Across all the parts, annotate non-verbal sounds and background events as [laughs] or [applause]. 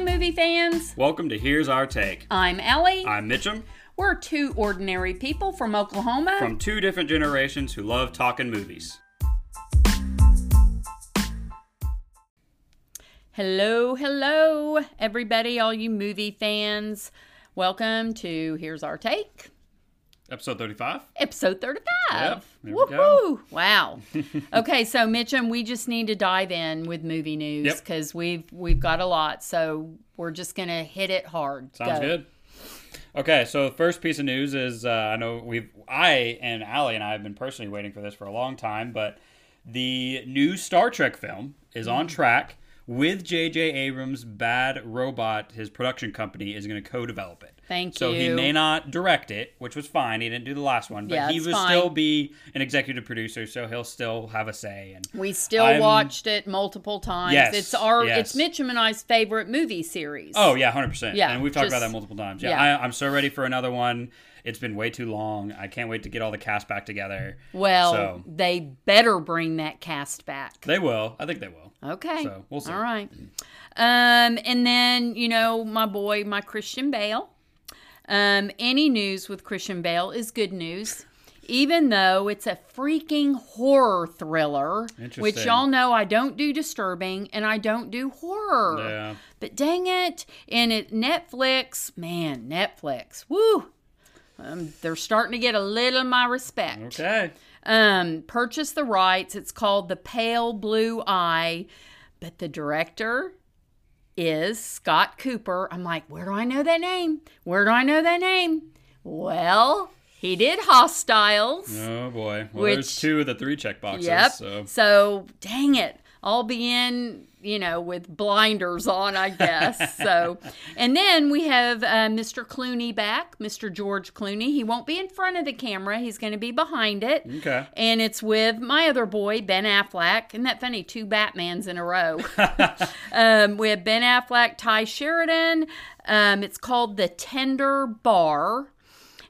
Hi, movie fans. Welcome to Here's Our Take. I'm Ellie. I'm Mitchum We're two ordinary people from Oklahoma. from two different generations who love talking movies. hello, hello, everybody, all you movie fans. Welcome to Here's Our Take, Episode 35. episode 35. Yep, Woohoo! Wow. [laughs] okay, so Mitchum, we just need to dive in with movie news Yep. because we've we've got a lot. So we're just gonna hit it hard. Sounds Go. good. Okay, so the first piece of news is uh, I know we've I and Allie and I have been personally waiting for this for a long time, but the new Star Trek film is on Mm. track with J.J. Abrams' Bad Robot. His production company is going to co-develop it. Thank so he may not direct it, which was fine. He didn't do the last one, but Yeah, he will still be an executive producer, so he'll still have a say. And We still I'm- watched it multiple times. Yes, it's our yes. it's Mitchum and I's favorite movie series. Oh yeah, hundred percent. Yeah, and we've talked about that multiple times. Yeah, yeah. I, I'm so ready for another one. It's been way too long. I can't wait to get all the cast back together. Well, So- they better bring that cast back. They will. I think they will. Okay. So, we'll see. All right. Um, and then, you know, my boy, my Christian Bale. Um, any news with Christian Bale is good news. Even though it's a freaking horror thriller, which y'all know I don't do disturbing and I don't do horror. Yeah. But dang it, and it Netflix, man, Netflix, woo, um, they're starting to get a little of my respect. Okay. Um, purchase the rights. It's called The Pale Blue Eye, but the director is Scott Cooper. I'm like, where do I know that name? Where do I know that name? Well, he did Hostiles. Oh boy. Well, Which- there's two of the three check boxes. Yep. So So, dang it. I'll be in, you know, with blinders on, I guess. so, and then we have uh, Mr. Clooney back, Mr. George Clooney. He won't be in front of the camera, he's going to be behind it. okay. And it's with my other boy, Ben Affleck. Isn't that funny? Two Batmans in a row. [laughs] um, we have Ben Affleck, Tye Sheridan. Um, it's called The Tender Bar.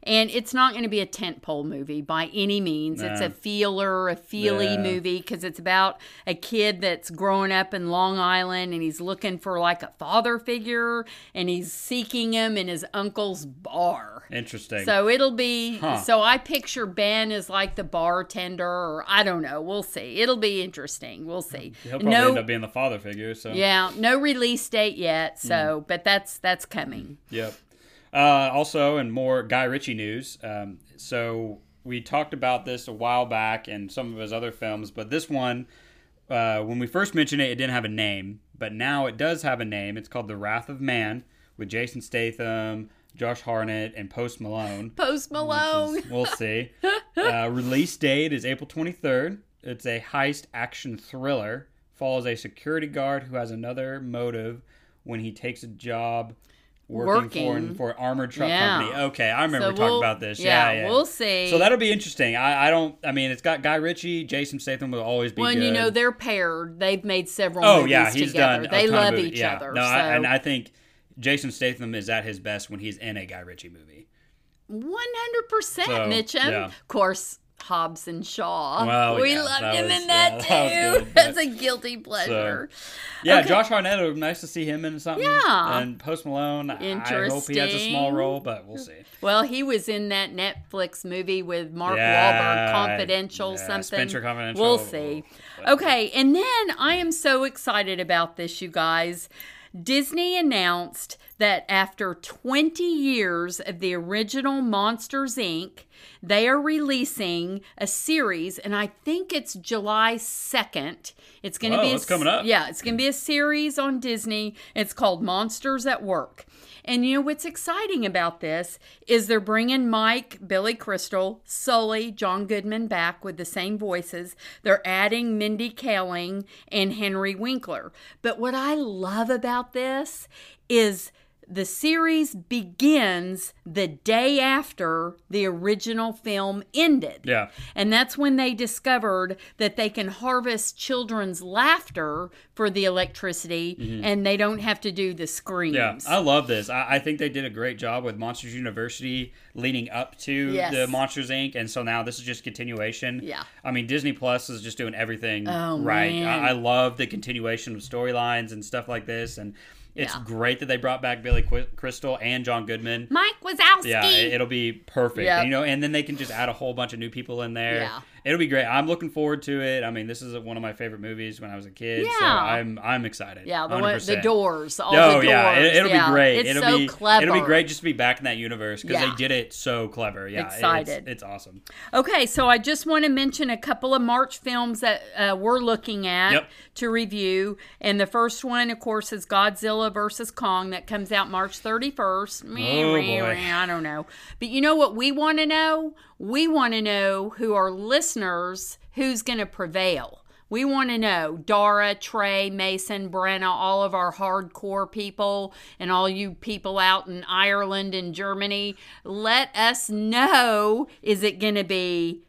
And it's not going to be a tentpole movie by any means. It's a feeler, a feely Yeah. movie because it's about a kid that's growing up in Long Island and he's looking for like a father figure and he's seeking him in his uncle's bar. Interesting. So it'll be Huh. so I picture Ben as like the bartender or I don't know. We'll see. It'll be interesting. We'll see. He'll probably no end up being the father figure. So Yeah, no release date yet, so hmm. but that's that's coming. Yep. Uh, also, and more Guy Ritchie news. Um, so we talked about this a while back in some of his other films, but this one, uh, when we first mentioned it, it didn't have a name, but now it does have a name. It's called The Wrath of Man with Jason Statham, Josh Hartnett, and Post Malone. Post Malone. We'll see. [laughs] Uh, release date is April 23rd. It's a heist action thriller. Follows a security guard who has another motive when he takes a job working, Working. for for an armored truck Yeah. company. Okay, I remember So talking we'll- about this. yeah, Yeah, yeah. we'll see. So that'll be interesting. I, I don't. I mean, it's got Guy Ritchie, Jason Statham will always be Well, and you know they're paired. They've made several oh movies yeah, he's together. done. they love each Yeah. other. No, so I, and I think Jason Statham is at his best when he's in a Guy Ritchie movie. one hundred percent, Mitchum. Of course, Hobbs and Shaw. Well, we yeah, loved him was- in that yeah, too. that good, [laughs] That's a guilty pleasure. Yeah, Okay. Josh Hartnett. It would be nice to see him in something. Yeah. And Post Malone. Interesting. I hope he has a small role, but we'll see. Well, he was in that Netflix movie with Mark Yeah, Wahlberg, Confidential, yeah, something. Spencer Confidential. We'll see. Okay, and then I am so excited about this, you guys. Disney announced that after 20 years of the original Monsters Inc., they are releasing a series, and I think it's July 2nd. It's going to Whoa, be a it's coming up. Yeah, it's going to be a series on Disney. It's called Monsters at Work. And you know what's exciting about this is they're bringing Mike, Billy Crystal, Sully, John Goodman back with the same voices. They're adding Mindy Kaling and Henry Winkler. But what I love about this is the series begins the day after the original film ended. Yeah. And that's when they discovered that they can harvest children's laughter for the electricity and they don't have to do the screams. Mm-hmm. Yeah, I love this. I, I think they did a great job with Monsters University leading up to Yes. the Monsters Inc. And so now this is just continuation. Yeah. I mean, Disney Plus is just doing everything Oh, right. I, I love the continuation of storylines and stuff like this. And It's Yeah. great that they brought back Billy Qu- Crystal and John Goodman. Mike Wazowski. Yeah, it, it'll be perfect. Yep. You know, and then they can just add a whole bunch of new people in there. Yeah. It'll be great. I'm looking forward to it. I mean, this is one of my favorite movies when I was a kid. So Yeah. I'm I'm excited. yeah, the, one, the doors. All Oh the doors. yeah, it, it'll yeah. be great. It's it'll so be clever. it'll be great just to be back in that universe because Yeah. they did it so clever. Yeah, it's- Excited. It's, awesome. Okay, so I just want to mention a couple of March films that uh, we're looking at Yep. to review. And the first one, of course, is Godzilla versus Kong that comes out March 31st. Meh, Oh, boy. I don't know. But you know what we want to know? We want to know who our listeners, who's going to prevail. We want to know Dara, Trey, Mason, Brenna, all of our hardcore people, and all you people out in Ireland and Germany. Let us know is it going to be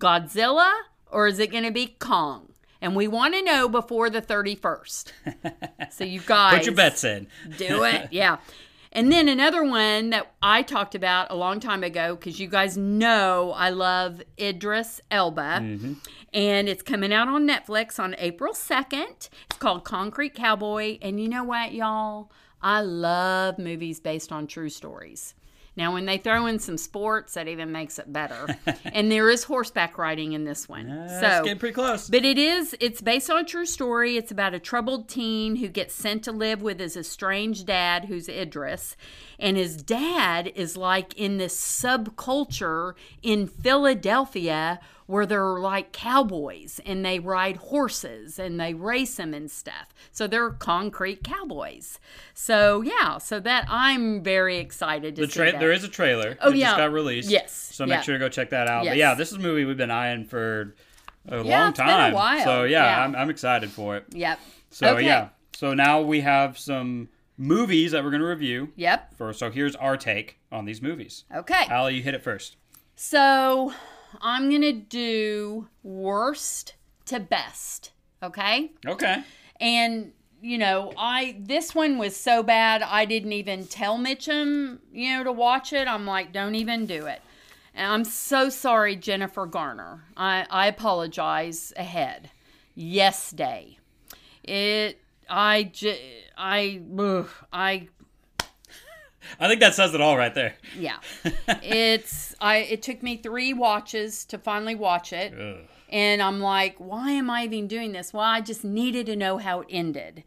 Godzilla or is it going to be Kong? And we want to know before the 31st. [laughs] so you guys Put your bets in. do it. Yeah. [laughs] And then another one that I talked about a long time ago, because you guys know I love Idris Elba. Mm-hmm. And it's coming out on Netflix on April 2nd. It's called Concrete Cowboy. And you know what, y'all? I love movies based on true stories. Now, when they throw in some sports, that even makes it better. [laughs] and there is horseback riding in this one. That's so getting pretty close. but it is, it's based on a true story. It's about a troubled teen who gets sent to live with his estranged dad, who's Idris. And his dad is like in this subculture in Philadelphia where they're like cowboys and they ride horses and they race them and stuff. So they're concrete cowboys. So, yeah, so that I'm very excited to the see tra- that. there is a trailer. Oh, it yeah. just got released. Yes. So make Yeah. sure to go check that out. But yeah, this is a movie we've been eyeing for a Yeah, long a time. while. So yeah, Yeah. I'm, I'm excited for it. Yep. So Okay. yeah. So now we have some movies that we're going to review. Yep. So here's our take on these movies. Okay. Allie, you hit it first. So I'm gonna do worst to best. Okay. Okay. And you know, I this one was so bad I didn't even tell Mitchum, you know, to watch it. I'm like, don't even do it. And I'm so sorry, Jennifer Garner. I, I apologize ahead. Yes day. It I j- I ugh, I I think that says it all right there. yeah. [laughs] it's I it took me 3 watches to finally watch it. Ugh. And I'm like, why am I even doing this? Well, I just needed to know how it ended.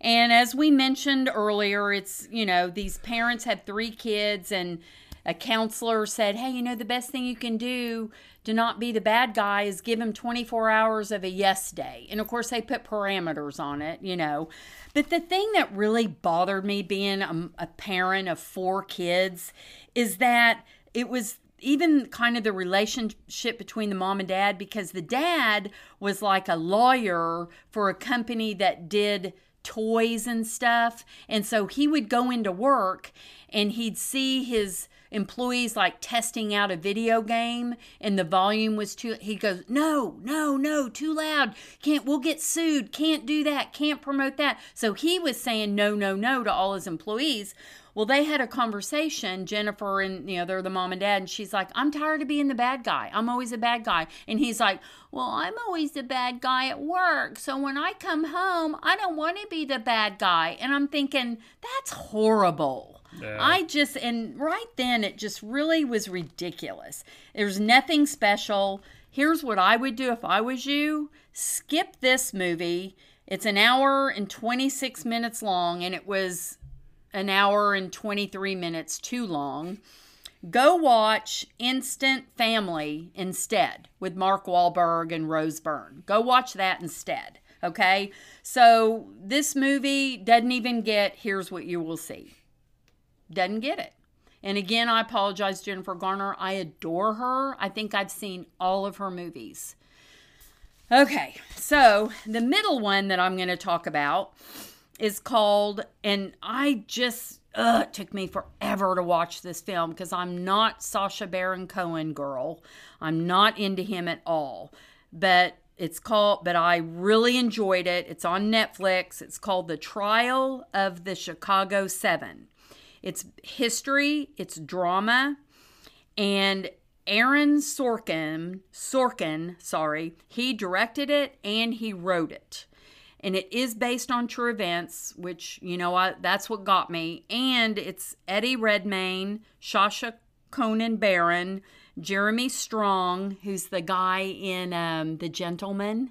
And as we mentioned earlier, it's, you know, these parents had three kids, and a counselor said, hey, you know, the best thing you can do to not be the bad guy is give him 24 hours of a yes day. And of course, they put parameters on it, you know. But the thing that really bothered me being a, a parent of four kids is that it was even kind of the relationship between the mom and dad because the dad was like a lawyer for a company that did toys and stuff. And so he would go into work and he'd see his employees like testing out a video game and the volume was too he goes no no no too loud can't we'll get sued can't do that can't promote that so he was saying no no no to all his employees well, they had a conversation, Jennifer and, you know, they're the mom and dad, and she's like, I'm tired of being the bad guy. I'm always a bad guy. And he's like, Well, I'm always the bad guy at work. So when I come home, I don't want to be the bad guy. And I'm thinking, That's horrible. Yeah. I just, and right then it just really was ridiculous. There's nothing special. Here's what I would do if I was you skip this movie. It's an hour and 26 minutes long, and it was an hour and 23 minutes too long. Go watch Instant Family instead with Mark Wahlberg and Rose Byrne. Go watch that instead. Okay? So this movie doesn't even get here's what you will see. Doesn't get it. And again, I apologize, Jennifer Garner. I adore her. I think I've seen all of her movies. Okay, so the middle one that I'm going to talk about is called, and I just, ugh, it took me forever to watch this film because I'm not Sacha Baron Cohen girl. I'm not into him at all. But it's called, but I really enjoyed it. It's on Netflix. It's called The Trial of the Chicago Seven. It's history, it's drama, and Aaron Sorkin, Sorkin, sorry, he directed it and he wrote it. and it is based on true events, which you know what that's what got me. And it's Eddie Redmayne, Shasha Conan Baron, Jeremy Strong, who's the guy in um, The Gentlemen,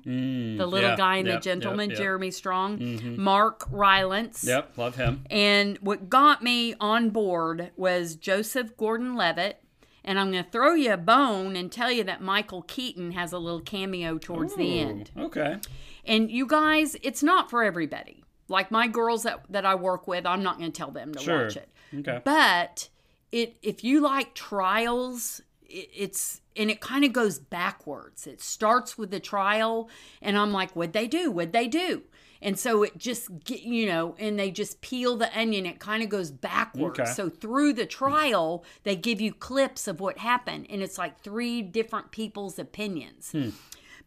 the little Mm, yeah, guy in yep, The Gentlemen, yep, yep. Jeremy Strong, Mark Rylance. Yep, love him. And what got me on board was Joseph Gordon Levitt. And I'm going to throw you a bone and tell you that Michael Keaton has a little cameo towards the end. Okay. And you guys, it's not for everybody. Like my girls that, that I work with, I'm not going to tell them to Sure. watch it. Okay. But it if you like trials, it's and it kind of goes backwards. It starts with the trial, and I'm like, what'd they do? What'd they do? And so it just get you know, and they just peel the onion. It kind of goes backwards. Okay. So through the trial, they give you clips of what happened, and it's like three different people's opinions. Hmm.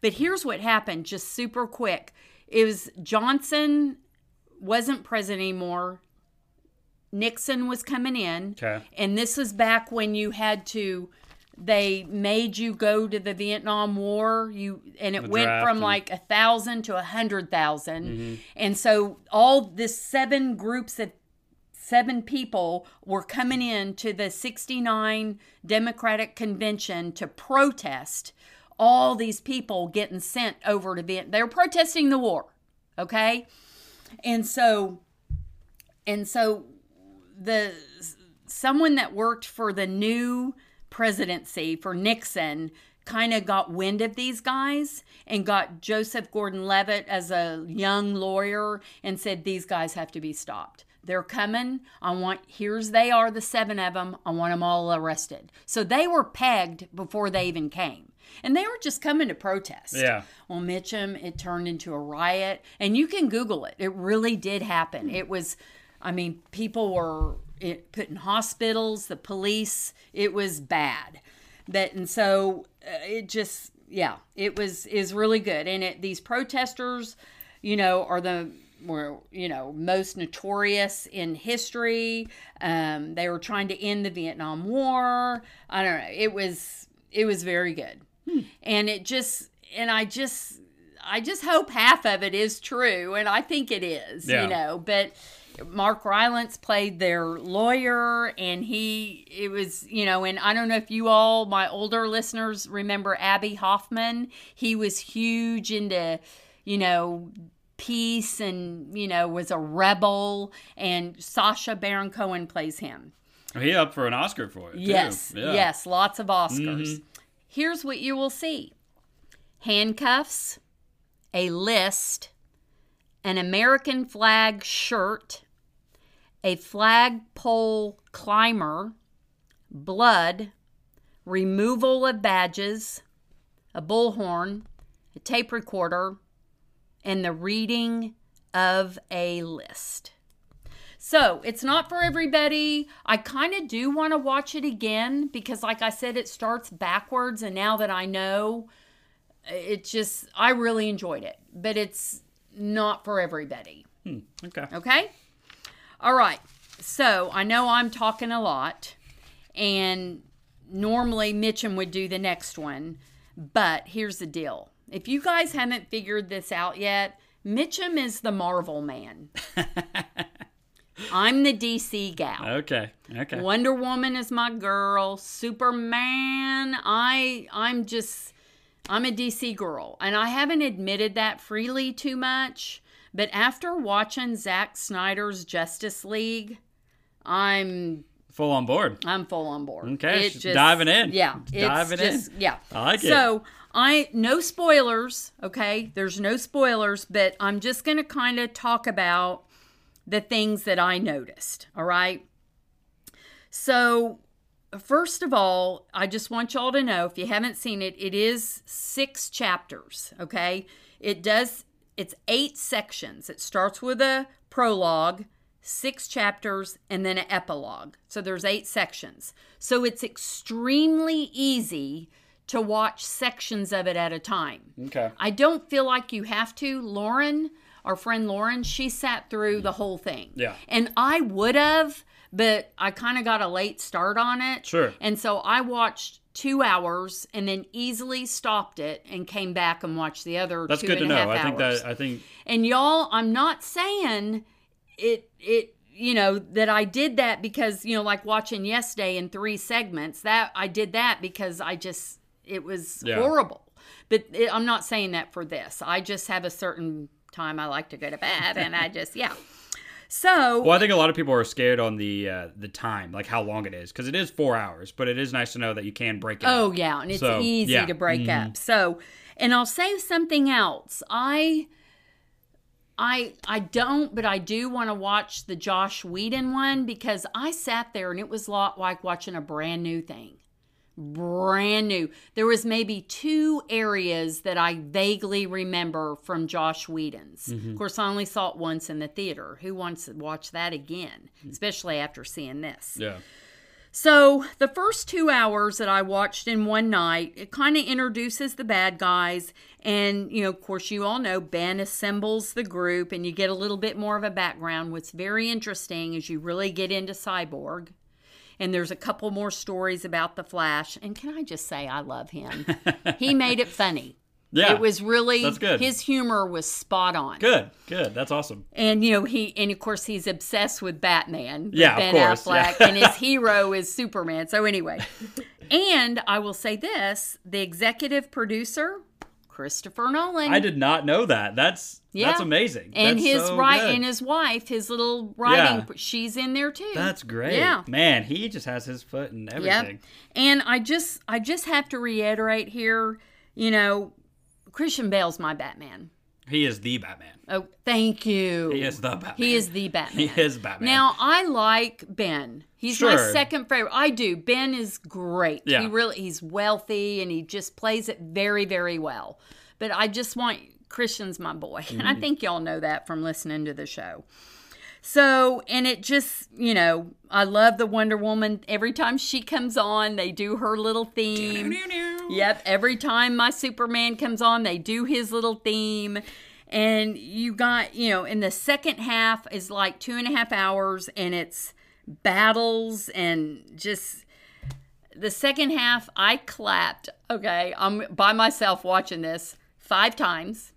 But here's what happened, just super quick. It was Johnson wasn't president anymore. Nixon was coming in. Okay. And this is back when you had to they made you go to the Vietnam War. You and it The went from and- like a thousand to a hundred Mm-hmm. And so all this seven groups of seven people were coming in to the 69 Democratic Convention to protest all these people getting sent over to Vietnam. They were protesting the war, okay? And so and so the someone that worked for the new presidency for Nixon kind of got wind of these guys and got Joseph Gordon-Levitt as a young lawyer and said these guys have to be stopped. They're coming. I want here's they are the seven of them. I want them all arrested. So they were pegged before they even came. And they were just coming to protest. Yeah. Well, Mitchum, it turned into a riot, and you can Google it. It really did happen. It was, I mean, people were it, put in hospitals, the police. It was bad. That and so uh, it just, yeah, it was is really good. And it these protesters, you know, are the were you know most notorious in history. Um, they were trying to end the Vietnam War. I don't know. It was it was very good and it just and i just i just hope half of it is true and i think it is Yeah. you know but mark rylance played their lawyer and he it was you know and i don't know if you all my older listeners remember abbie hoffman he was huge into you know peace and you know was a rebel and sacha baron cohen plays him He up for an Oscar for it. too. Yes, Yeah. yes, lots of Oscars. Mm-hmm. Here's what you will see handcuffs, a list, an American flag shirt, a flagpole climber, blood, removal of badges, a bullhorn, a tape recorder, and the reading of a list. So it's not for everybody. I kind of do want to watch it again because, like I said, it starts backwards. And now that I know, it just, I really enjoyed it. But it's not for everybody. Hmm, okay. Okay? All right. So I know I'm talking a lot. And normally Mitchum would do the next one. But here's the deal if you guys haven't figured this out yet, Mitchum is the Marvel man. [laughs] I'm the DC gal. Okay. Okay. Wonder Woman is my girl. Superman, I I'm just I'm a DC girl, and I haven't admitted that freely too much. But after watching Zack Snyder's Justice League, I'm Full on board. I'm full on board. Okay, she's diving in. Yeah, it's Diving in. Yeah, I like it. So I no spoilers. Okay, there's no spoilers, but I'm just gonna kind of talk about the things that I noticed. All right. So first of all, I just want y'all to know if you haven't seen it, it is six chapters. Okay, it does. It's eight sections. It starts with a prologue six chapters and then an epilogue. So there's eight sections. So it's extremely easy to watch sections of it at a time. Okay. I don't feel like you have to. Lauren, our friend Lauren, she sat through the whole thing. Yeah. And I would have, but I kind of got a late start on it. Sure. And so I watched two hours and then easily stopped it and came back and watched the other That's good to know. I think hours. that I think And y'all, I'm not saying it it you know that I did that because you know like watching yesterday in three segments that I did that because I just it was Yeah. horrible. But it, I'm not saying that for this. I just have a certain time I like to go to bed and I just yeah. So Well, I think a lot of people are scared on the uh, the time, like how long it is, because it is four hours. But it is nice to know that you can break it. Oh up. yeah, and it's So, easy yeah. to break Mhm. up. So, and I'll say something else. I I I don't, but I do want to watch the Josh Whedon one because I sat there and it was lot like watching a brand new thing. Brand new. There was maybe two areas that I vaguely remember from Josh Whedon's. Mm-hmm. Of course, I only saw it once in the theater. Who wants to watch that again? Especially after seeing this. Yeah. So, the first two hours that I watched in one night, it kind of introduces the bad guys. And, you know, of course, you all know Ben assembles the group and you get a little bit more of a background. What's very interesting is you really get into Cyborg. And there's a couple more stories about the Flash. And can I just say, I love him? [laughs] he made it funny. Yeah. It was really, That's good. his humor was spot on. Good. Good. That's awesome. And you know he, and of course he's obsessed with Batman. with Yeah, of Ben course, Affleck, yeah. and his [laughs] hero is Superman. So anyway, and I will say this: the executive producer, Christopher Nolan, I did not know that. That's Yeah. that's amazing. and That's his so right, and his wife, his little writing, Yeah. she's in there too. That's great. Yeah. Man, he just has his foot in everything. Yep. And I just, I just have to reiterate here, you know, Christian Bale's my Batman. He is the Batman. Oh, thank you. He is the Batman. He is the Batman. He is Batman. Now I like Ben. He's my second favorite. I do. Ben is great. Yeah. He really he's wealthy and he just plays it very very well. But I just want Christian's my boy. [laughs] And Mm-hmm. I think y'all know that from listening to the show. So, and it just, you know, I love the Wonder Woman. Every time she comes on, they do her little theme. Yep. Every time my Superman comes on, they do his little theme. And you got, you know, in the second half is like two and a half hours and it's battles and just the second half I clapped. Okay. I'm by myself watching this five times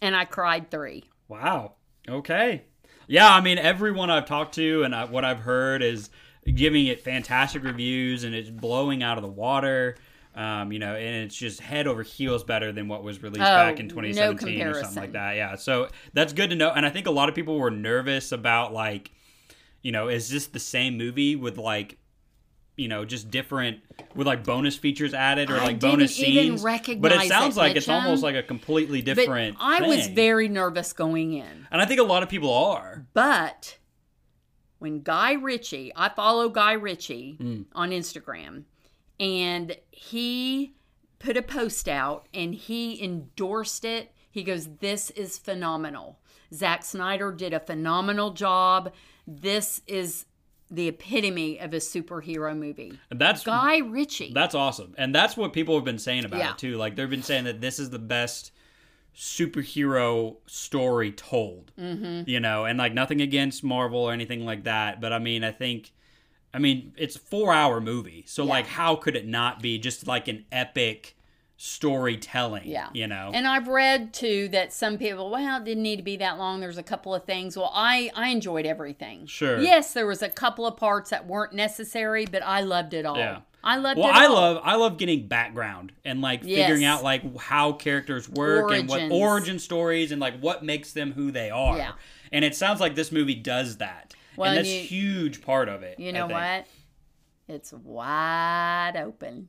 and I cried three. Wow. Okay. Yeah, I mean, everyone I've talked to and I, what I've heard is giving it fantastic reviews and it's blowing out of the water. Um, you know, and it's just head over heels better than what was released Oh, back in no 2017 or something like that. Yeah. So that's good to know. And I think a lot of people were nervous about like, you know, is this the same movie with like, you know, just different with like bonus features added or like bonus scenes. but it sounds it, like it's almost like a completely But different. I was very nervous going in. and I think a lot of people are. But when Guy Ritchie, I follow Guy Ritchie Mm. on Instagram, and he put a post out and he endorsed it. He goes, This is phenomenal. Zack Snyder did a phenomenal job. This is the epitome of a superhero movie. And that's Guy Ritchie. That's awesome. And that's what people have been saying about Yeah. it too. Like they've been saying that this is the best superhero story told. Mm-hmm. You know, and like nothing against Marvel or anything like that, but I mean, I think I mean, it's a 4-hour movie. So like how could it not be just like an epic storytelling, Yeah. you know? And I've read too that some people, well, it didn't need to be that long. There's a couple of things. Well, I I enjoyed everything. Sure. Yes, there was a couple of parts that weren't necessary, but I loved it all. Yeah. I loved well, it I all. love I love getting background and like figuring out like how characters work and what origin stories and like what makes them who they are. Yeah. And it sounds like this movie does that. Well, and that's you- a huge part of it. You know what? It's wide open.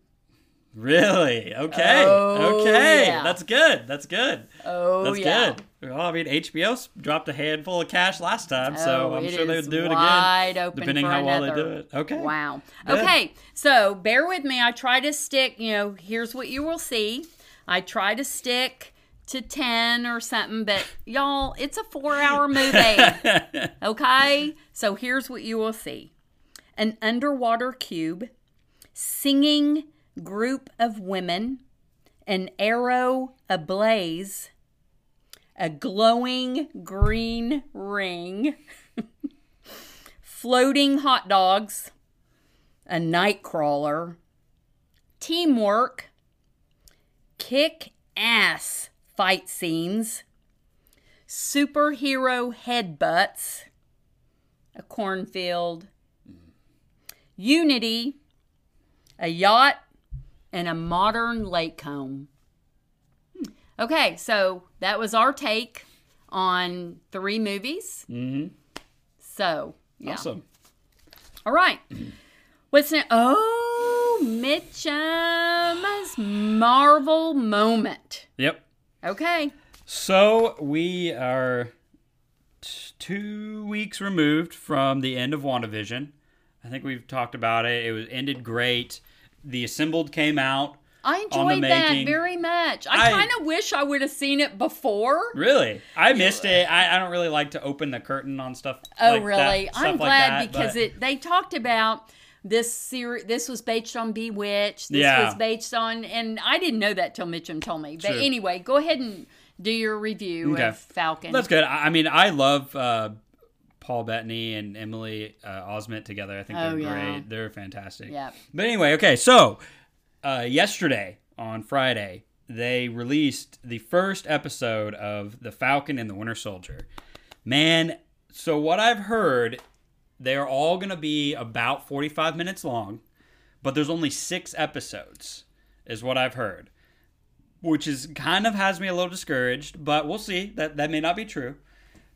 Really? Okay. Oh, okay. yeah. That's good. That's good. Oh That's yeah. good. Well, I mean, HBO dropped a handful of cash last time, so Oh, I'm sure they would do it again. wide open depending how well they do it. Okay. Wow. Good. Okay, so bear with me. I try to stick, you know, here's what you will see. I try to stick to 10 or something, but y'all, it's a four hour movie. [laughs] okay? So here's what you will see an underwater cube, singing group of women, an arrow ablaze, a glowing green ring, [laughs] floating hot dogs, a night crawler, teamwork, kick ass fight scenes, superhero headbutts, a cornfield, unity, a yacht, and a modern lake home. Okay, so that was our take on three movies. Mm-hmm. So, yeah. Awesome. All right. [clears throat] What's next? Oh, Mitchum's Marvel moment. Yep. Okay. So we are t- two weeks removed from the end of WandaVision. I think we've talked about it. It was ended great. The Assembled came out. I enjoyed that making. very much. I, I- kind of wish I would have seen it before. Really, I missed it. I, I don't really like to open the curtain on stuff. Oh, like really? That, I'm stuff like glad that, because but- it they talked about this series. This was based on Bewitched. This Yeah. was based on, and I didn't know that till Mitchum told me. But anyway, go ahead and do your review Okay. of Falcon. That's good. I I mean, I love uh, Paul Bettany and Emily uh, Osment together. I think Oh, they're yeah. great. They're fantastic. Yeah. But anyway, okay. So uh, yesterday on Friday, they released the first episode of The Falcon and the Winter Soldier. Man, so what I've heard, they are all going to be about 45 minutes long, but there's only six episodes, is what I've heard which is kind of has me a little discouraged, but we'll see. That that may not be true.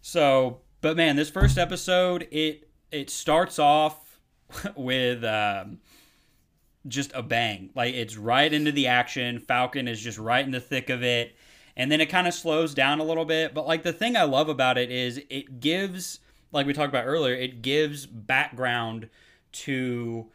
So, but man, this first episode it it starts off [laughs] with um, just a bang. Like it's right into the action. Falcon is just right in the thick of it. And then it kind of slows down a little bit, but like the thing I love about it is it gives like we talked about earlier, it gives background to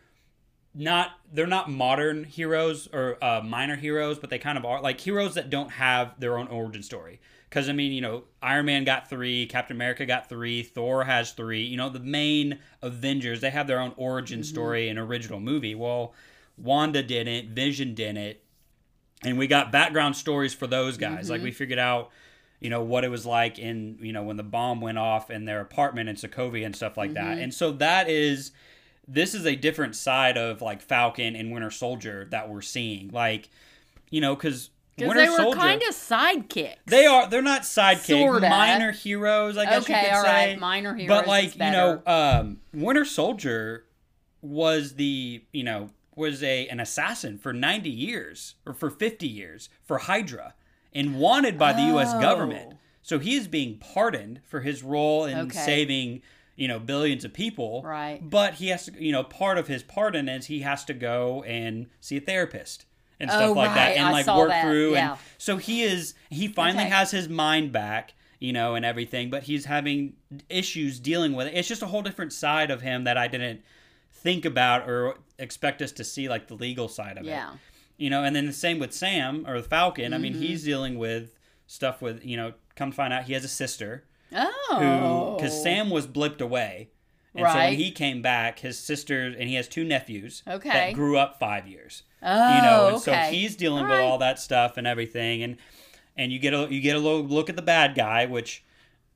not they're not modern heroes or uh, minor heroes, but they kind of are like heroes that don't have their own origin story. Because I mean, you know, Iron Man got three, Captain America got three, Thor has three. You know, the main Avengers they have their own origin story and original movie. Well, Wanda didn't, Vision didn't, and we got background stories for those guys. Like we figured out, you know, what it was like in you know when the bomb went off in their apartment in Sokovia and stuff like that. And so that is this is a different side of like Falcon and Winter Soldier that we're seeing. Like, you know, because Winter they were Soldier, kind of sidekicks. they are they're not sidekicks, Sorta. minor heroes. I guess you could all say. right, minor heroes But like you know, um, Winter Soldier was the you know was a an assassin for ninety years or for fifty years for Hydra and wanted by the U.S. Oh. government. So he is being pardoned for his role in Okay. saving you know billions of people. Right. But he has to you know part of his pardon is he has to go and see a therapist and Oh, stuff like that and I like work that. through Yeah. and so he is he finally Okay. has his mind back you know and everything but he's having issues dealing with it it's just a whole different side of him that i didn't think about or expect us to see like the legal side of Yeah. it you know and then the same with sam or the falcon i mean Mm-hmm. he's dealing with stuff with you know come to find out he has a sister Oh. because sam was blipped away and so when he came back his sister and he has two nephews Okay. that grew up five years Oh, you know and okay. so he's dealing All with right. all that stuff and everything and and you get a you get a little look at the bad guy which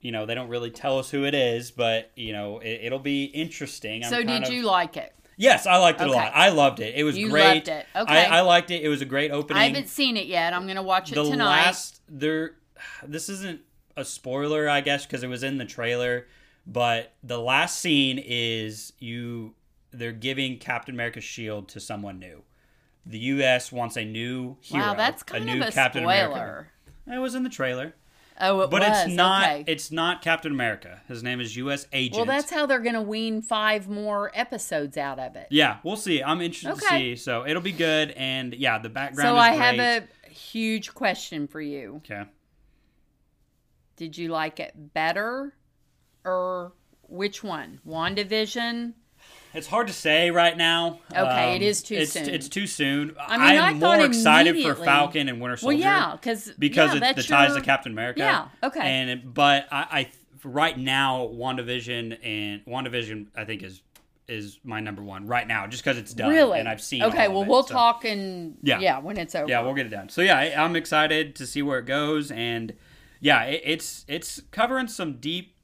you know they don't really tell us who it is but you know it, it'll be interesting I'm So did of- you like it? Yes i liked it a lot i loved it it was You great loved it. Okay. I, I liked it it was a great opening I haven't seen it yet. I'm gonna watch it the tonight. last there [sighs] this isn't a spoiler i guess because it was in the trailer but the last scene is you they're giving captain america's shield to someone new the us wants a new hero wow, that's a kind new of a captain spoiler. america it was in the trailer Oh, it but was. it's not Okay. it's not captain america his name is us agent well, that's how they're gonna wean five more episodes out of it. yeah we'll see i'm interested to see so it'll be good and yeah the background So I great. have a huge question for you. okay Did you like it better, or which one? WandaVision. It's hard to say right now. Okay, it um, is too it's, soon. It's too soon. I mean, I am thought more excited for Falcon and Winter Soldier. Well, yeah, because because yeah, it's the ties your- to Captain America. Yeah, okay. And it- but I, I right now WandaVision and WandaVision I think is is my number one right now just because it's done Really? and I've seen. Okay, well, it, we'll so- talk and Yeah. yeah. when it's over. Yeah, we'll get it done. So yeah, I, I'm excited to see where it goes, and yeah, it, it's it's covering some deep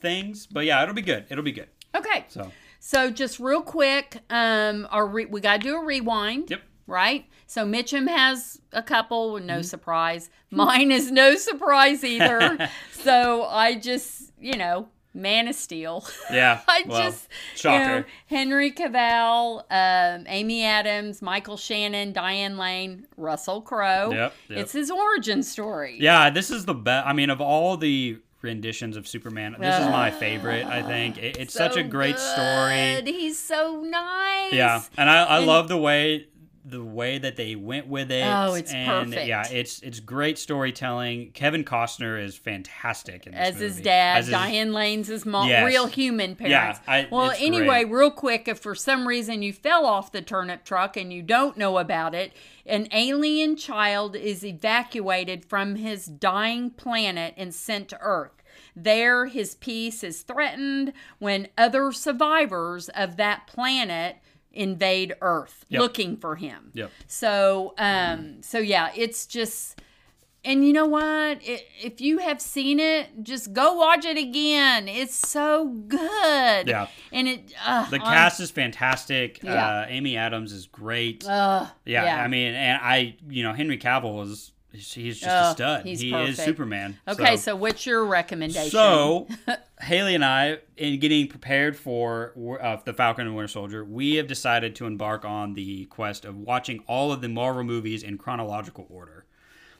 things, but yeah, it'll be good. It'll be good. Okay. So So just real quick, um, our re- we got to do a rewind. Yep. right? So Mitchum has a couple, no Mm-hmm. surprise. Mine is no surprise either. [laughs] so I just, you know, Man of Steel. Yeah. [laughs] I well, just, shocker. you know, Henry Cavill, um, Amy Adams, Michael Shannon, Diane Lane, Russell Crowe. Yep, yep. It's his origin story. Yeah, this is the best. I mean, of all the renditions of Superman, this is my favorite. I think it, it's such a So great story. good. He's so nice. Yeah, and I, I And- love the way the way that they went with it. Oh, it's and perfect. Yeah, it's it's great storytelling. Kevin Costner is fantastic As his dad, As his- Diane Lane's his mom, Yes. real human parents. I- well, anyway, great. real quick, if for some reason you fell off the turnip truck and you don't know about it, an alien child is evacuated from his dying planet and sent to Earth. There, his peace is threatened when other survivors of that planet invade Earth Yep. looking for him. Yep. So, um, so yeah, it's just, and you know what? I if you have seen it, just go watch it again. It's so good. Yeah. and it. Uh, The I'm- cast is fantastic. Yeah. Uh, Amy Adams is great. Uh, yeah, I mean, and I, you know, Henry Cavill is he's just Oh, a stud. he is. Superman. okay, so, what's your recommendation? So, [laughs] Haley and I, in getting prepared for uh, the Falcon and Winter Soldier, we have decided to embark on the quest of watching all of the Marvel movies in chronological order.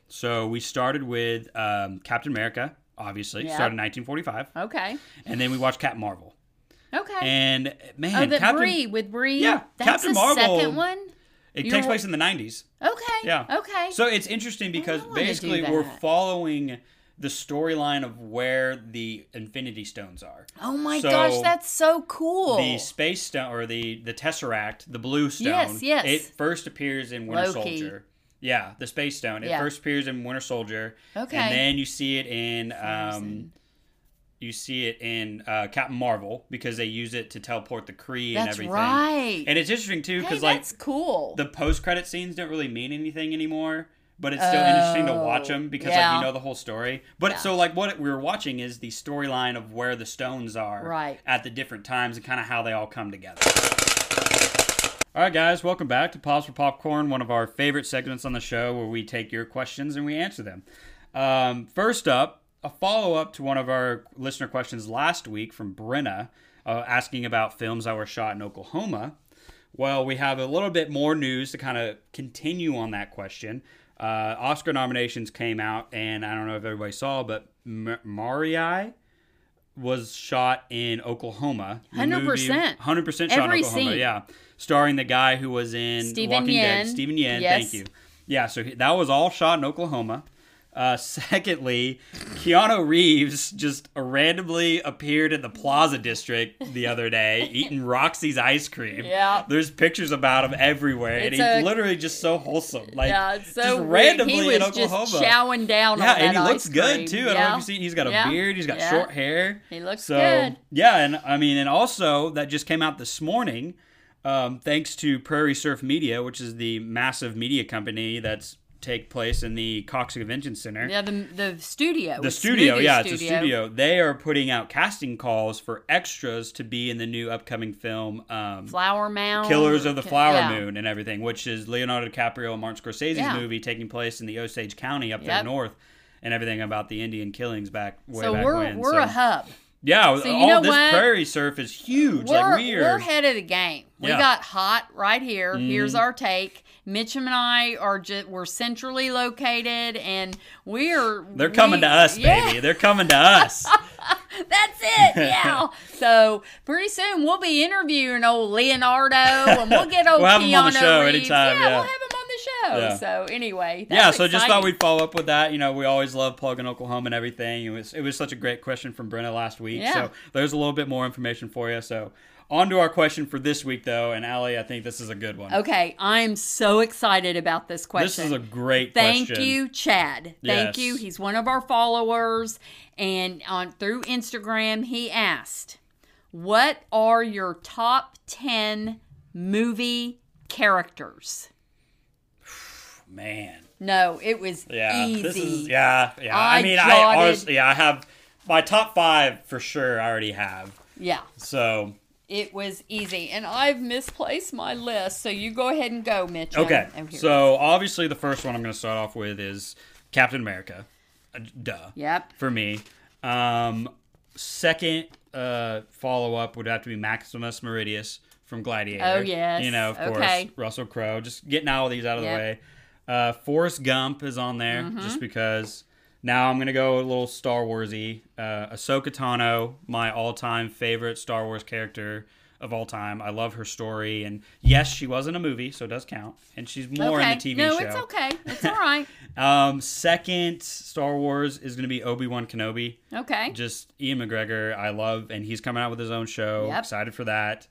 So we started with um, Captain America, obviously, Yeah. started in 1945, okay, and then we watched Captain Marvel. okay. And man, oh, the Captain, Brie with Brie. Yeah, that's Captain the Marvel- second one. It You're- takes place in the 90s. Okay. Yeah. Okay. So it's interesting because basically we're following the storyline of where the Infinity Stones are. oh my so gosh, that's so cool. the space stone or the the tesseract the blue stone Yes, yes. it first appears in winter Loki. soldier yeah the space stone it Yeah. first appears in winter soldier Okay. and then you see it in um. You see it in uh, captain marvel because they use it to teleport the kree and that's everything right. and it's interesting too hey, because like that's cool. the post-credit scenes don't really mean anything anymore but it's still interesting to watch Oh, them because yeah. like you know the whole story but Yeah. so like what we were watching is the storyline of where the stones are Right. at the different times and kind of how they all come together all right guys welcome back to pause for popcorn one of our favorite segments on the show where we take your questions and we answer them um, first up a follow-up to one of our listener questions last week from brenna uh, asking about films that were shot in oklahoma well, we have a little bit more news to kind of continue on that question. Uh, Oscar nominations came out, and I don't know if everybody saw, but M- Minari was shot in Oklahoma. 100%. 100% shot Every in Oklahoma, scene. yeah. Starring the guy who was in Steven Walking Dead, Yeun. Steven Yeun. Yes. Thank you. Yeah, so he- that was all shot in Oklahoma. Uh, [laughs] secondly, Keanu Reeves just randomly appeared in the Plaza District the other day [laughs] eating Roxy's ice cream. Yeah. There's pictures about him everywhere, and It's he's a- literally just so wholesome. Like, yeah, it's so just weird. randomly he was in Oklahoma. just chowing down yeah, and he looks good too. I don't know Yeah. if you see, he's got a Yeah. beard, he's got Yeah. short hair. He looks so, good. Yeah, and I mean, and also that just came out this morning, um, thanks to Prairie Surf Media, which is the massive media company that's take place in the Cox Convention Center. Yeah, the the studio. The studio, yeah, it's a studio. They are putting out casting calls for extras to be in the new upcoming film, um, Flower Mound. Killers of the Flower Yeah. Moon and everything, which is Leonardo DiCaprio and Martin Scorsese's Yeah. movie taking place in the Osage County up there north, and everything about the Indian killings back way So back we're when. we're so, a hub. yeah, So you all know this what? prairie surf is huge. We're, like we we're are. ahead of the game. We Yeah. Mm-hmm. got hot right here. Here's our take. Mitchum and I are just we're centrally located, and we're They're coming we- to us, yeah, baby. They're coming to [laughs] us. That's it. [laughs] Yeah. so pretty soon we'll be interviewing old Leonardo, and we'll get [laughs] old We'll have him on the show Reeves. anytime, Yeah, yeah. we'll have him on the show. Yeah. So anyway, yeah, so just thought we'd follow up with that. You know, we always love plugging Oklahoma and everything. It was it was such a great question from Brenna last week. Yeah. So there's a little bit more information for you. So on to our question for this week though, and Allie, I think this is a good one. Okay, I'm so excited about this question. This is a great question. Thank question. you, Chad. Thank Yes. you. He's one of our followers, and on through Instagram, he asked, "What are your top ten movie characters?" [sighs] Man. No, it was Yeah. easy. This is yeah, yeah. I I, mean jotted- I honestly yeah, I have my top five for sure I already have. Yeah. So it was easy. And I've misplaced my list, so you go ahead and go, Mitch. Okay. So obviously the first one I'm going to start off with is Captain America. Uh, duh. Yep. For me. Um, second uh, follow up would have to be Maximus Meridius from Gladiator. Oh, yes. You know, of Okay. course, Russell Crowe. Just getting all these out of Yep. the way. Uh, Forrest Gump is on there Mm-hmm. just because. Now I'm gonna go a little Star Warsy. Uh, Ahsoka Tano, my all-time favorite Star Wars character of all time. I love her story, and yes, she was in a movie, so it does count. And she's more okay. in the TV no, show. No, it's okay. It's all right. [laughs] Um, second Star Wars is gonna be Obi Wan Kenobi. Okay. Just Ewan McGregor, I love, and he's coming out with his own show. Yep. Excited for that.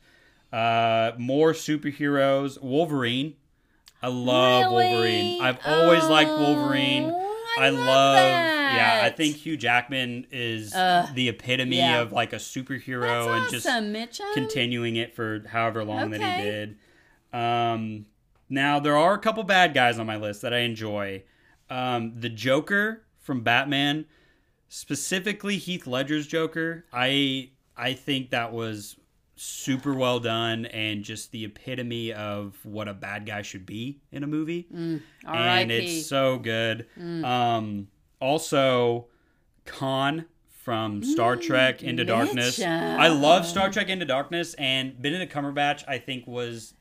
Uh, more superheroes. Wolverine. I love Really? Wolverine. I've always liked Wolverine. I, love, yeah. I think Hugh Jackman is Uh, the epitome yeah. of like a superhero That's and awesome, just Mitchum. continuing it for however long that he did. Um, now there are a couple bad guys on my list that I enjoy. Um, the Joker from Batman, specifically Heath Ledger's Joker. I I think that was super well done and just the epitome of what a bad guy should be in a movie and it's so good. Mm. Um, also, Khan from Star Trek Into Darkness. I love Star Trek Into Darkness, and Benedict Cumberbatch I think was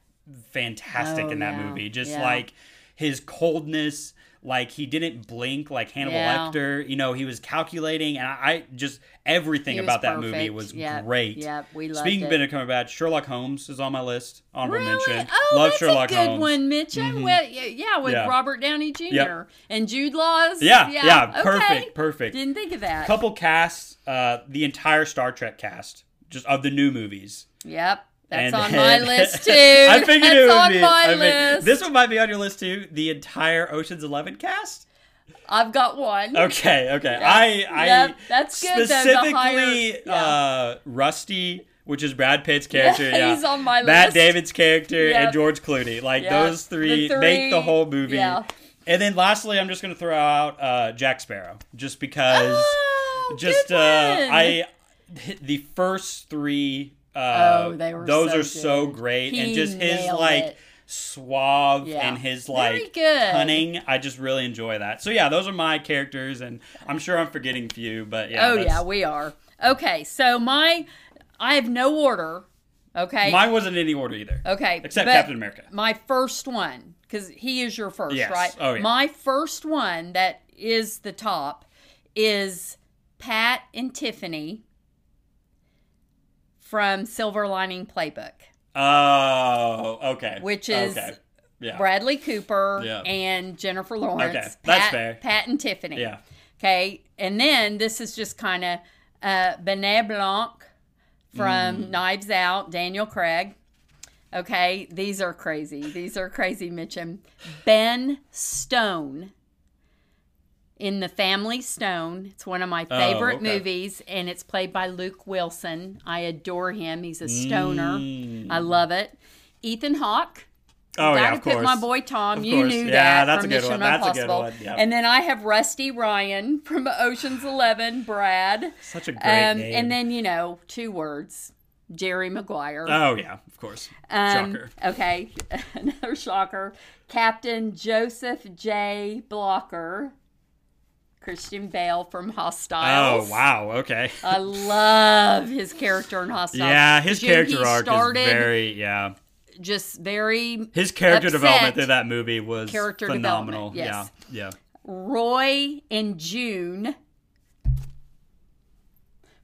fantastic Oh, in that yeah. movie. Just Yeah. like his coldness. Like he didn't blink like Hannibal Yeah. Lecter, you know. He was calculating, and I, I just everything about that movie was Yep. great. Yep, we loved Speaking it. of Benedict Cumberbatch, Sherlock Holmes is on my list. Honorable Really? mention. Oh, Love that's Sherlock a good Holmes. one, Mitchum. Well, yeah, yeah, with Yeah. Robert Downey Jr. Yep. and Jude Law's. Yeah, yeah, okay. perfect, perfect. Didn't think of that. couple casts, uh, the entire Star Trek cast, just of the new movies. Yep, that's And on my list [laughs] too. I figured that's it would on be. my I list. This one might be on your list too. The entire Ocean's Eleven cast. I've got one. Okay, okay. I, I that's good, Specifically, higher- yeah. uh, Rusty, which is Brad Pitt's character. Yeah, Yeah, he's on my Matt list. Matt Damon's character Yep. and George Clooney. Like Yep, those the three, three, make the whole movie. yeah. And then lastly, I'm just gonna throw out uh, Jack Sparrow, just because. Oh, just good uh i the first three uh Oh, they were those so are so great He and just his like it. suave Yeah. and his like good. cunning i just really enjoy that so yeah those are my characters and i'm sure i'm forgetting a few but yeah oh that's- yeah, we are. Okay, so my I have no order. Okay. mine wasn't in any order either okay. except captain america My first one, because he is your first, Yes. right? Oh, yeah. My first one that is the top is Pat and Tiffany from Silver Lining Playbook, oh okay Which is okay yeah Bradley Cooper Yeah. and Jennifer Lawrence. Okay, that's Pat, fair. Pat and Tiffany. yeah Okay, and then this is just kind of uh, Benoit Blanc from Mm. Knives Out, Daniel Craig. Okay, these are crazy. These are crazy, Mitchum. Ben Stone in The Family Stone. It's one of my Oh, favorite okay. movies, and it's played by Luke Wilson. I adore him. He's a stoner. Mm. I love it. Ethan Hawke. oh yeah Gotta of put course my boy Tom. Of you course. knew Yeah, that. that's from a good Mission one. That's a good Impossible. one. Yep. And then I have Rusty Ryan [laughs] from Ocean's Eleven, Brad. such a great Um, name and then you know two words, Jerry Maguire. oh yeah of course Um, shocker Okay, [laughs] another shocker. Captain Joseph J. Blocker, Christian Bale from oh, Hostiles. oh wow okay I love his character in Hostiles. Yeah, his character arc started is very yeah. just very His character development through that movie was Character phenomenal. yes. Yeah, yeah. Roy and June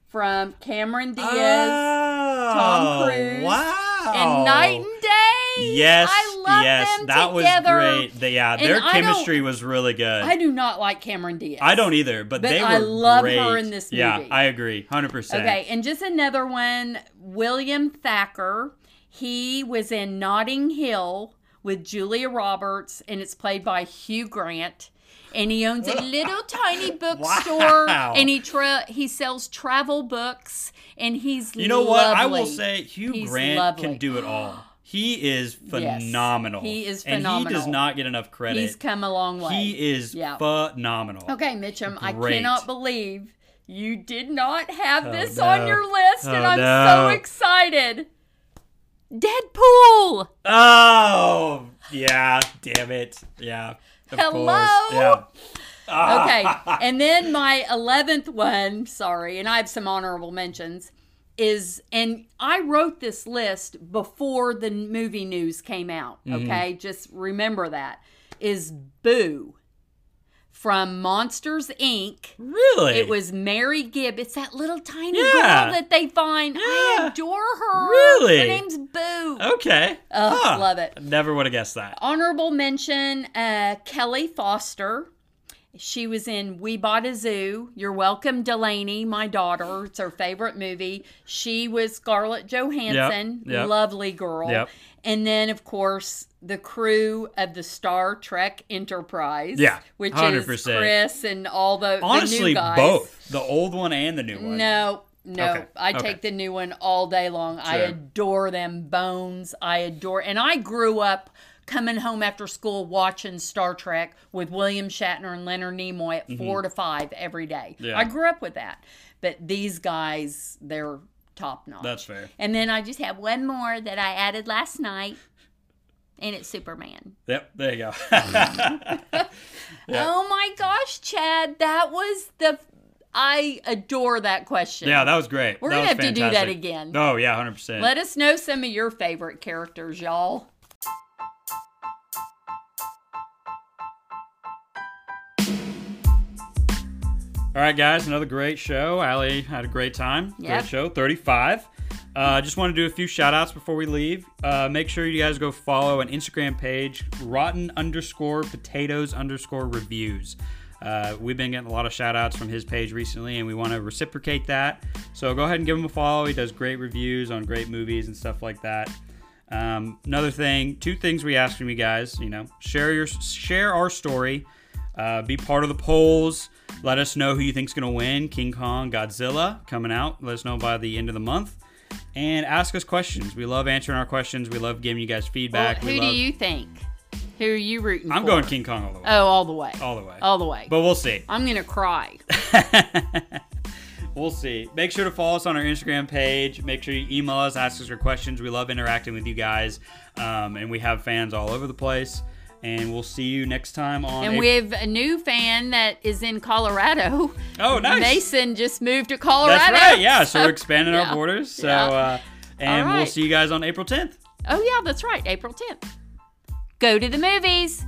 from Cameron Diaz Oh, Tom Cruise, Wow. and Knight and Day. Yes, I love yes, them that together. was great. Yeah, their I chemistry was really good. I do not like Cameron Diaz. I don't either, but, But they were I love great. her in this Yeah. I agree, hundred percent. Okay, and just another one, William Thacker. He was in Notting Hill with Julia Roberts, and it's played by Hugh Grant. And he owns a [laughs] little tiny bookstore, Wow. and he tra- he sells travel books, and he's You know what? I will say Hugh He's Grant lovely. can do it all. He is phenomenal. he is phenomenal. And he does not get enough credit. He's come a long way. he is Yeah. phenomenal. Okay, Mitchum, I cannot believe you did not have Oh, this no. on your list, and Oh, I'm no. so excited. Deadpool. Oh, yeah. Damn it. Yeah. Hello? Yeah. Okay. [laughs] and then my 11th one, sorry, and I have some honorable mentions, is, and I wrote this list before the movie news came out. Mm-hmm. Okay. Just remember that. Is Boo from Monsters Inc. Really? It was Mary Gibb. It's that little tiny Yeah. girl that they find. I adore her. Really? Her name's Boo. Okay. Ugh, Huh. love it. Never would have guessed that. Honorable mention uh, Kelly Foster. She was in We Bought a Zoo. You're welcome, Delaney, my daughter. It's her favorite movie. She was Scarlett Johansson. Yep, yep. Lovely girl. Yep. And then, of course, the crew of the Star Trek Enterprise. Yeah, Which 100%. is Chris and all the, the Honestly, guys. both the old one and the new one. No, no. Okay, I okay. take the new one all day long. I adore them bones. I adore and I grew up coming home after school watching Star Trek with William Shatner and Leonard Nimoy at 4 to 5 every day. Mm-hmm. Yeah. I grew up with that. But these guys, they're top notch. That's fair. And then I just have one more that I added last night. And it's Superman. Yep. There you go. [laughs] [laughs] Yeah. Oh my gosh, Chad, that was the I adore that question. yeah, that was great. We're That gonna have to do that again. Oh yeah, hundred percent. Let us know some of your favorite characters, y'all. All right, guys, another great show. Allie had a great time. Yep. Great show, 35. Uh, just want to do a few shout outs before we leave. Uh, make sure you guys go follow an Instagram page, rotten underscore potatoes underscore reviews. Uh, we've been getting a lot of shout outs from his page recently, and we want to reciprocate that. So go ahead and give him a follow. He does great reviews on great movies and stuff like that. Um, another thing, two things we ask from you guys. You know, share your share our story. Uh, be part of the polls. Let us know who you think's gonna win. King Kong, Godzilla coming out. Let us know by the end of the month. And ask us questions. We love answering our questions. We love giving you guys Well, feedback. who we do you think? Who are you rooting I'm for? going King Kong all the way. Oh, all the way. all the way. All the way. But we'll see. I'm gonna cry. [laughs] we'll see. Make sure to follow us on our Instagram page. Make sure you email us, ask us your questions. We love interacting with you guys, um, and we have fans all over the place. And we'll see you next time on. And April- we have a new fan that is in Colorado. Oh, nice. Mason just moved to Colorado. That's right. Yeah. So we're expanding Yeah. our borders. So, Yeah. uh, and All we'll see you guys on April 10th. Oh yeah, that's right. April 10th. Go to the movies.